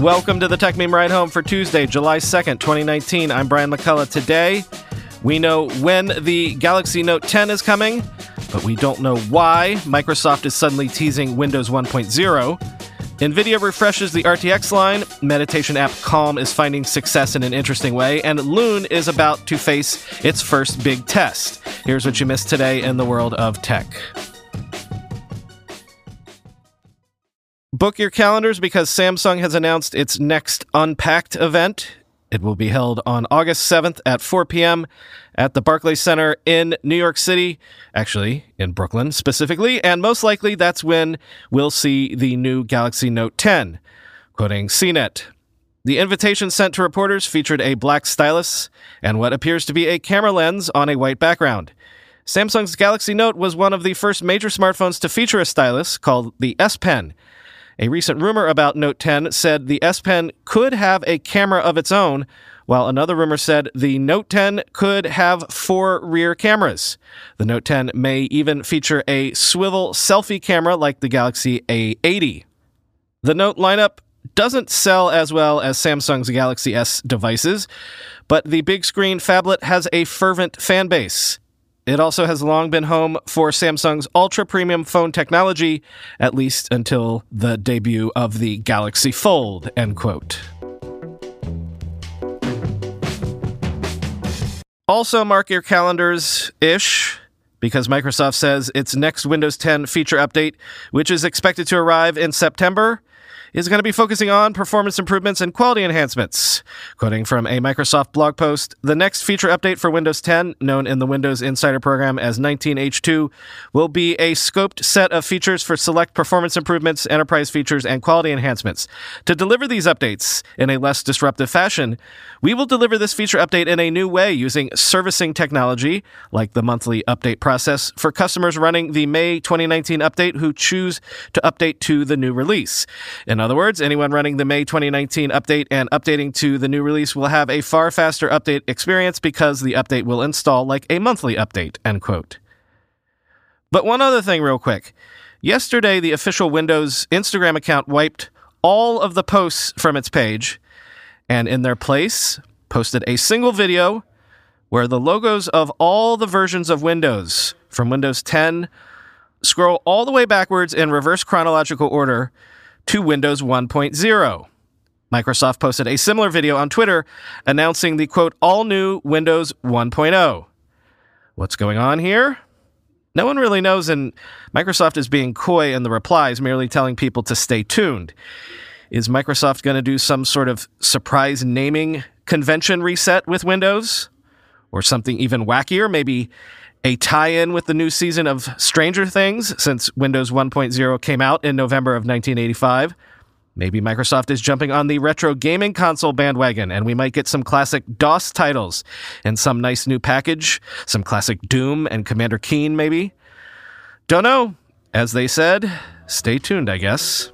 Welcome to the Techmeme Ride Home for Tuesday, July 2nd, 2019. I'm Brian McCullough. Today, we know when the Galaxy Note 10 is coming, but we don't know why Microsoft is suddenly teasing Windows 1.0. NVIDIA refreshes the RTX line, meditation app Calm is finding success in an interesting way, and Loon is about to face its first big test. Here's what you missed today in the world of tech. Book your calendars because Samsung has announced its next Unpacked event. It will be held on August 7th at 4 p.m. at the Barclays Center in New York City, actually in Brooklyn specifically, and most likely that's when we'll see the new Galaxy Note 10. Quoting CNET, the invitation sent to reporters featured a black stylus and what appears to be a camera lens on a white background. Samsung's Galaxy Note was one of the first major smartphones to feature a stylus called the S Pen. A recent rumor about Note 10 said the S Pen could have a camera of its own, while another rumor said the Note 10 could have four rear cameras. The Note 10 may even feature a swivel selfie camera like the Galaxy A80. The Note lineup doesn't sell as well as Samsung's Galaxy S devices, but the big screen phablet has a fervent fan base. It also has long been home for Samsung's ultra premium phone technology, at least until the debut of the Galaxy Fold, end quote. Also, mark your calendars ish, because Microsoft says its next Windows 10 feature update, which is expected to arrive in September, is going to be focusing on performance improvements and quality enhancements. Quoting from a Microsoft blog post, the next feature update for Windows 10, known in the Windows Insider program as 19H2, will be a scoped set of features for select performance improvements, enterprise features, and quality enhancements. To deliver these updates in a less disruptive fashion, we will deliver this feature update in a new way using servicing technology, like the monthly update process, for customers running the May 2019 update who choose to update to the new release. In other words, anyone running the May 2019 update and updating to the new release will have a far faster update experience because the update will install like a monthly update, end quote. But one other thing, real quick. Yesterday, the official Windows Instagram account wiped all of the posts from its page and in their place posted a single video where the logos of all the versions of Windows from Windows 10 scroll all the way backwards in reverse chronological order to Windows 1.0. Microsoft posted a similar video on Twitter announcing the quote, all new Windows 1.0. What's going on here? No one really knows, and Microsoft is being coy in the replies, merely telling people to stay tuned. Is Microsoft going to do some sort of surprise naming convention reset with Windows? Or something even wackier? Maybe a tie in with the new season of Stranger Things since Windows 1.0 came out in November of 1985. Maybe Microsoft is jumping on the retro gaming console bandwagon and we might get some classic DOS titles and some nice new package, some classic Doom and Commander Keen, maybe. Don't know. As they said, stay tuned, I guess.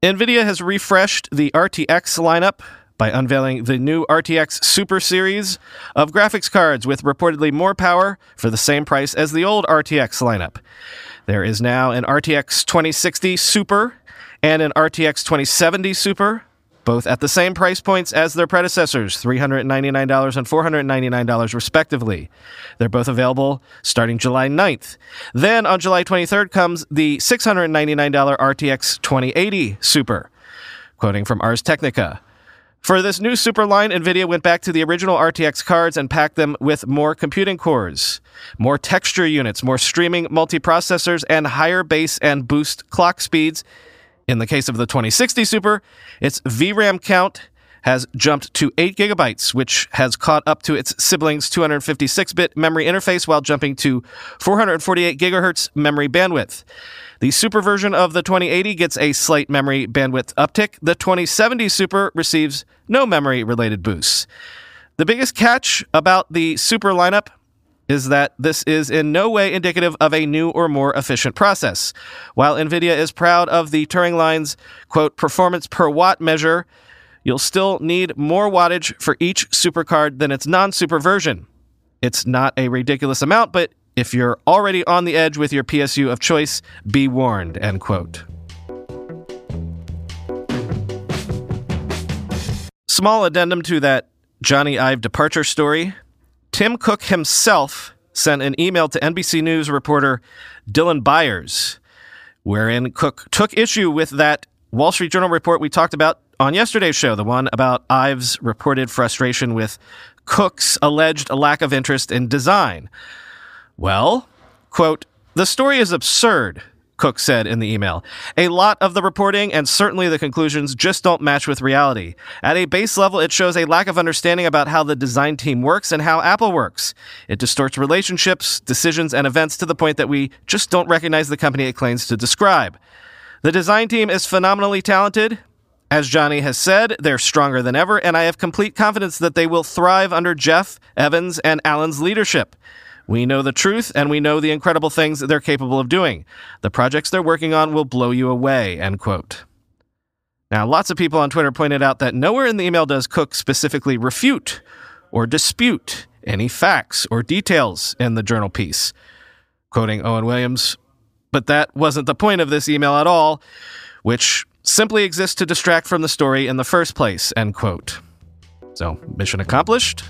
NVIDIA has refreshed the RTX lineup by unveiling the new RTX Super series of graphics cards with reportedly more power for the same price as the old RTX lineup. There is now an RTX 2060 Super and an RTX 2070 Super, both at the same price points as their predecessors, $399 and $499 respectively. They're both available starting July 9th. Then on July 23rd comes the $699 RTX 2080 Super. Quoting from Ars Technica, for this new super line, NVIDIA went back to the original RTX cards and packed them with more computing cores, more texture units, more streaming multiprocessors, and higher base and boost clock speeds. In the case of the 2060 Super, its VRAM count has jumped to 8 gigabytes, which has caught up to its siblings' 256 bit memory interface while jumping to 448 gigahertz memory bandwidth. The Super version of the 2080 gets a slight memory bandwidth uptick. The 2070 Super receives no memory related boosts. The biggest catch about the Super lineup is that this is in no way indicative of a new or more efficient process. While NVIDIA is proud of the Turing line's, quote, performance per watt measure, you'll still need more wattage for each supercard than its non super version. It's not a ridiculous amount, but if you're already on the edge with your PSU of choice, be warned, end quote. Small addendum to that Jony Ive departure story. Tim Cook himself sent an email to NBC News reporter Dylan Byers, wherein Cook took issue with that Wall Street Journal report we talked about on yesterday's show, the one about Ive's reported frustration with Cook's alleged lack of interest in design. Well, quote, the story is absurd, Cook said in the email. A lot of the reporting and certainly the conclusions just don't match with reality. At a base level, it shows a lack of understanding about how the design team works and how Apple works. It distorts relationships, decisions, and events to the point that we just don't recognize the company it claims to describe. The design team is phenomenally talented. As Jony has said, they're stronger than ever, and I have complete confidence that they will thrive under Jeff, Evans, and Alan's leadership. We know the truth and we know the incredible things they're capable of doing. The projects they're working on will blow you away, end quote. Now, lots of people on Twitter pointed out that nowhere in the email does Cook specifically refute or dispute any facts or details in the journal piece. Quoting Owen Williams, but that wasn't the point of this email at all, which simply exists to distract from the story in the first place, end quote. So, mission accomplished?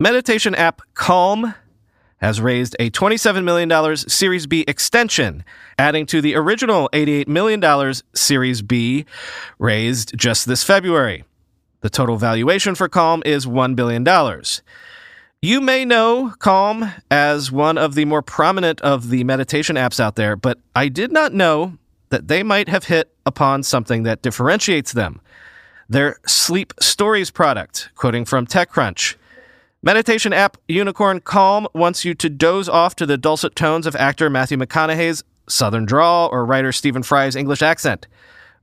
Meditation app Calm has raised a $27 million Series B extension, adding to the original $88 million Series B raised just this February. The total valuation for Calm is $1 billion. You may know Calm as one of the more prominent of the meditation apps out there, but I did not know that they might have hit upon something that differentiates them their Sleep Stories product, quoting from TechCrunch. Meditation app Unicorn Calm wants you to doze off to the dulcet tones of actor Matthew McConaughey's southern drawl or writer Stephen Fry's English accent.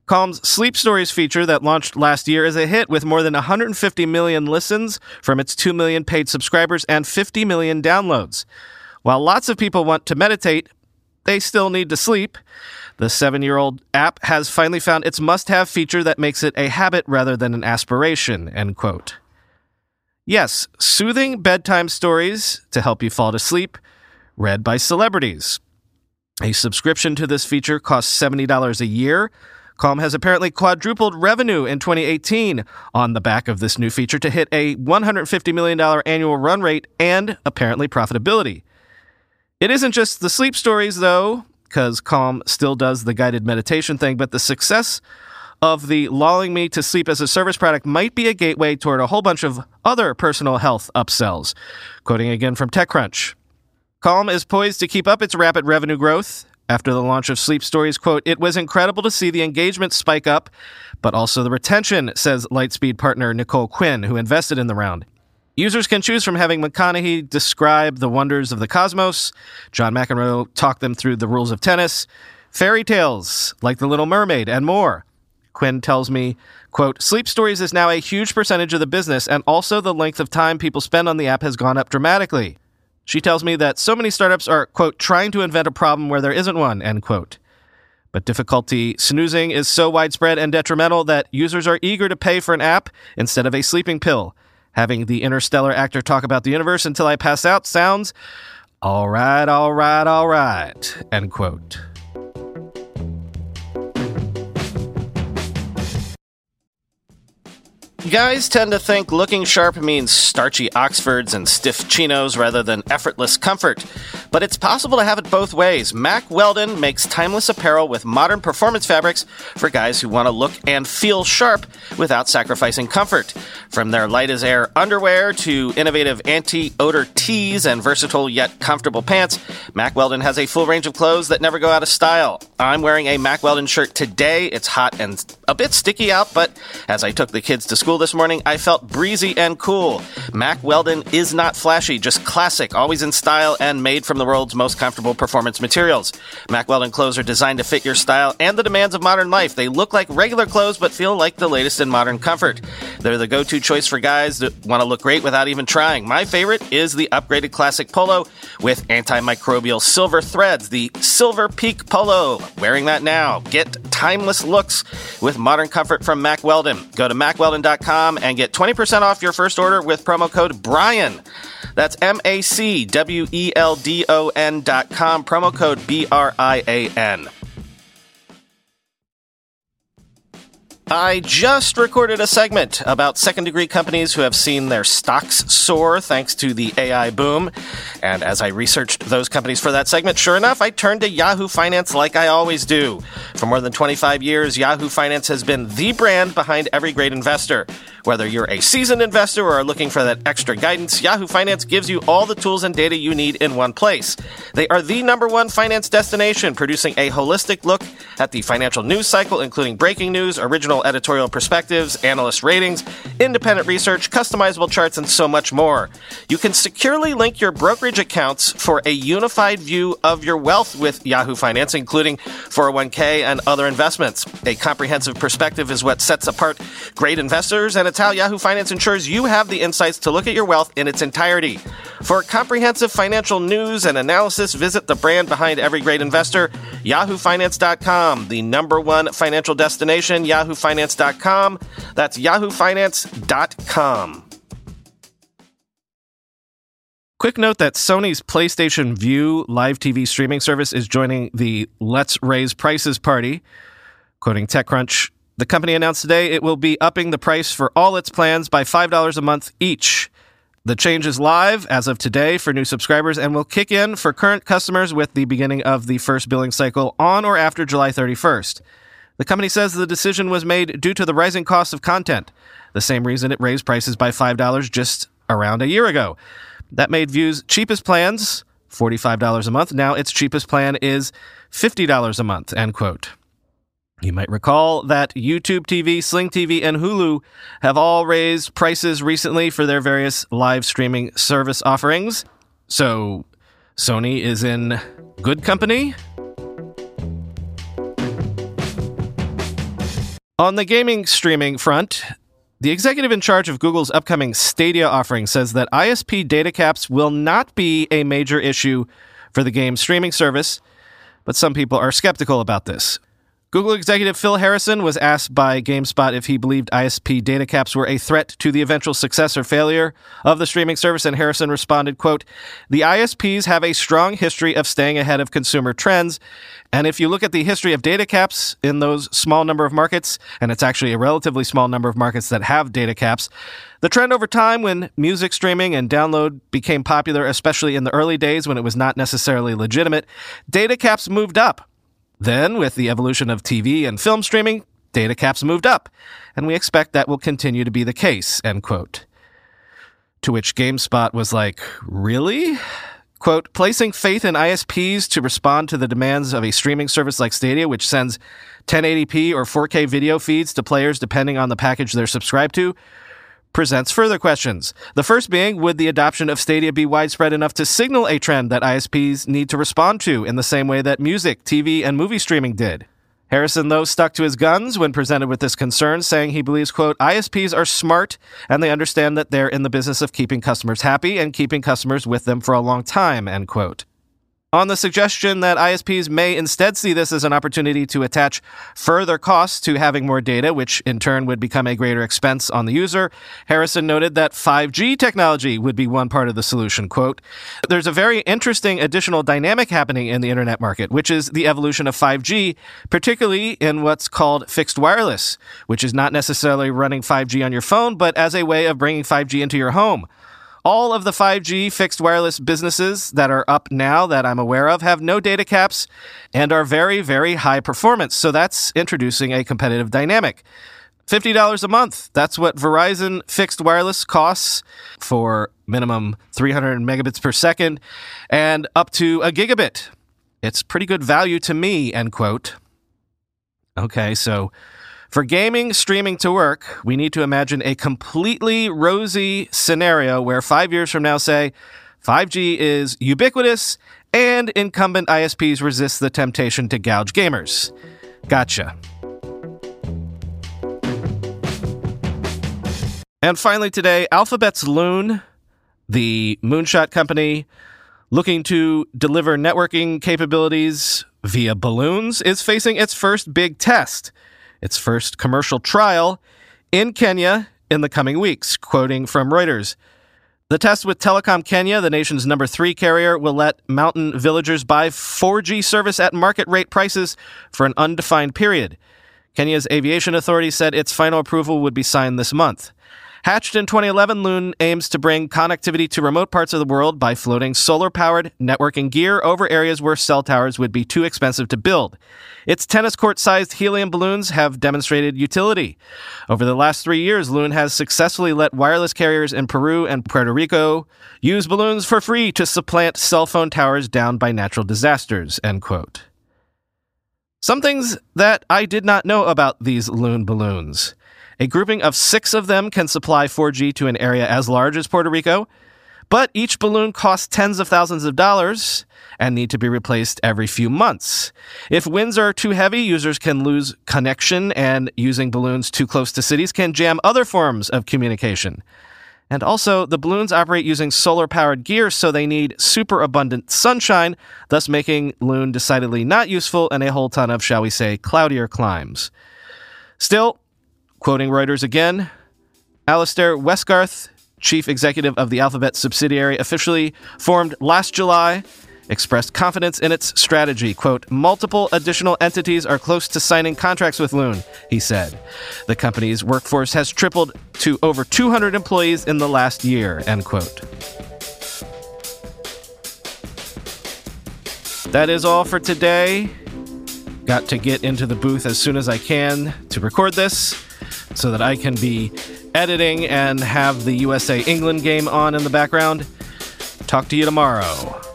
Calm's Sleep Stories feature that launched last year is a hit with more than 150 million listens from its 2 million paid subscribers and 50 million downloads. While lots of people want to meditate, they still need to sleep. The seven year old app has finally found its must have feature that makes it a habit rather than an aspiration. End quote. Yes, soothing bedtime stories to help you fall to sleep, read by celebrities. A subscription to this feature costs $70 a year. Calm has apparently quadrupled revenue in 2018 on the back of this new feature to hit a $150 million annual run rate and apparently profitability. It isn't just the sleep stories, though, because Calm still does the guided meditation thing, but the success of the lulling me to sleep as a service product might be a gateway toward a whole bunch of other personal health upsells. Quoting again from TechCrunch. Calm is poised to keep up its rapid revenue growth. After the launch of Sleep Stories, quote, it was incredible to see the engagement spike up, but also the retention, says Lightspeed partner Nicole Quinn, who invested in the round. Users can choose from having McConaughey describe the wonders of the cosmos, John McEnroe talk them through the rules of tennis, fairy tales like The Little Mermaid, and more. Quinn tells me, quote, Sleep Stories is now a huge percentage of the business, and also the length of time people spend on the app has gone up dramatically. She tells me that so many startups are, quote, trying to invent a problem where there isn't one, end quote. But difficulty snoozing is so widespread and detrimental that users are eager to pay for an app instead of a sleeping pill. Having the interstellar actor talk about the universe until I pass out sounds all right, all right, all right, end quote. Guys tend to think looking sharp means starchy Oxfords and stiff chinos rather than effortless comfort. But it's possible to have it both ways. Mack Weldon makes timeless apparel with modern performance fabrics for guys who want to look and feel sharp without sacrificing comfort. From their light as air underwear to innovative anti odor tees and versatile yet comfortable pants, Mack Weldon has a full range of clothes that never go out of style. I'm wearing a Mack Weldon shirt today. It's hot and a bit sticky out, but as I took the kids to school this morning, I felt breezy and cool. Mack Weldon is not flashy, just classic, always in style and made from the world's most comfortable performance materials. Mack Weldon clothes are designed to fit your style and the demands of modern life. They look like regular clothes, but feel like the latest in modern comfort. They're the go-to choice for guys that want to look great without even trying. My favorite is the upgraded classic polo with antimicrobial silver threads, the Silver Peak Polo. Wearing that now. Get timeless looks with modern comfort from Mack Weldon. Go to mackweldon.com and get 20% off your first order with promo code BRIAN. That's M A C W E L D O N dot com, promo code B R I A N. I just recorded a segment about second degree companies who have seen their stocks soar thanks to the AI boom. And as I researched those companies for that segment, sure enough, I turned to Yahoo Finance like I always do. For more than 25 years, Yahoo Finance has been the brand behind every great investor. Whether you're a seasoned investor or are looking for that extra guidance, Yahoo Finance gives you all the tools and data you need in one place. They are the number one finance destination, producing a holistic look at the financial news cycle, including breaking news, original editorial perspectives, analyst ratings, independent research, customizable charts, and so much more. You can securely link your brokerage accounts for a unified view of your wealth with Yahoo Finance, including 401k and other investments. A comprehensive perspective is what sets apart great investors, and it's how Yahoo Finance ensures you have the insights to look at your wealth in its entirety. For comprehensive financial news and analysis, visit the brand behind every great investor, yahoofinance.com, the number one financial destination, yahoofinance.com. That's yahoofinance.com. Quick note that Sony's PlayStation Vue live TV streaming service is joining the Let's Raise Prices party. Quoting TechCrunch, the company announced today it will be upping the price for all its plans by $5 a month each. The change is live as of today for new subscribers and will kick in for current customers with the beginning of the first billing cycle on or after July 31st. The company says the decision was made due to the rising cost of content, the same reason it raised prices by $5 just around a year ago. That made Vue's cheapest plans $45 a month. Now its cheapest plan is $50 a month, end quote. You might recall that YouTube TV, Sling TV, and Hulu have all raised prices recently for their various live streaming service offerings. So Sony is in good company. On the gaming streaming front, the executive in charge of Google's upcoming Stadia offering says that ISP data caps will not be a major issue for the game streaming service, but some people are skeptical about this. Google executive Phil Harrison was asked by GameSpot if he believed ISP data caps were a threat to the eventual success or failure of the streaming service, and Harrison responded, quote, The ISPs have a strong history of staying ahead of consumer trends, and if you look at the history of data caps in those small number of markets, and it's actually a relatively small number of markets that have data caps, the trend over time when music streaming and download became popular, especially in the early days when it was not necessarily legitimate, data caps moved up. Then, with the evolution of TV and film streaming, data caps moved up, and we expect that will continue to be the case, end quote. To which GameSpot was like, really? Quote, placing faith in ISPs to respond to the demands of a streaming service like Stadia, which sends 1080p or 4K video feeds to players depending on the package they're subscribed to, presents further questions. The first being, would the adoption of Stadia be widespread enough to signal a trend that ISPs need to respond to in the same way that music, TV, and movie streaming did? Harrison, though, stuck to his guns when presented with this concern, saying he believes, quote, ISPs are smart and they understand that they're in the business of keeping customers happy and keeping customers with them for a long time, end quote. On the suggestion that ISPs may instead see this as an opportunity to attach further costs to having more data, which in turn would become a greater expense on the user, Harrison noted that 5G technology would be one part of the solution. Quote, There's a very interesting additional dynamic happening in the internet market, which is the evolution of 5G, particularly in what's called fixed wireless, which is not necessarily running 5G on your phone, but as a way of bringing 5G into your home. All of the 5G fixed wireless businesses that are up now that I'm aware of have no data caps and are very, very high performance. So that's introducing a competitive dynamic. $50 a month. That's what Verizon fixed wireless costs for minimum 300 megabits per second and up to a gigabit. It's pretty good value to me, end quote. Okay, so for gaming streaming to work, we need to imagine a completely rosy scenario where five years from now, say, 5G is ubiquitous and incumbent ISPs resist the temptation to gouge gamers. Gotcha. And finally, today, Alphabet's Loon, the moonshot company looking to deliver networking capabilities via balloons, is facing its first big test, its first commercial trial in Kenya in the coming weeks, quoting from Reuters. The test with Telecom Kenya, the nation's number three carrier, will let mountain villagers buy 4G service at market rate prices for an undefined period. Kenya's aviation authority said its final approval would be signed this month. Hatched in 2011, Loon aims to bring connectivity to remote parts of the world by floating solar powered networking gear over areas where cell towers would be too expensive to build. Its tennis court sized helium balloons have demonstrated utility. Over the last three years, Loon has successfully let wireless carriers in Peru and Puerto Rico use balloons for free to supplant cell phone towers down by natural disasters. End quote. Some things that I did not know about these Loon balloons. A grouping of six of them can supply 4G to an area as large as Puerto Rico, but each balloon costs tens of thousands of dollars and need to be replaced every few months. If winds are too heavy, users can lose connection, and using balloons too close to cities can jam other forms of communication. And also, the balloons operate using solar powered gear, so they need super abundant sunshine, thus making Loon decidedly not useful in a whole ton of, shall we say, cloudier climes. Still, Quoting Reuters again, Alastair Westgarth, chief executive of the Alphabet subsidiary, officially formed last July, expressed confidence in its strategy. Quote, multiple additional entities are close to signing contracts with Loon, he said. The company's workforce has tripled to over 200 employees in the last year, end quote. That is all for today. Got to get into the booth as soon as I can to record this so that I can be editing and have the USA England game on in the background. Talk to you tomorrow.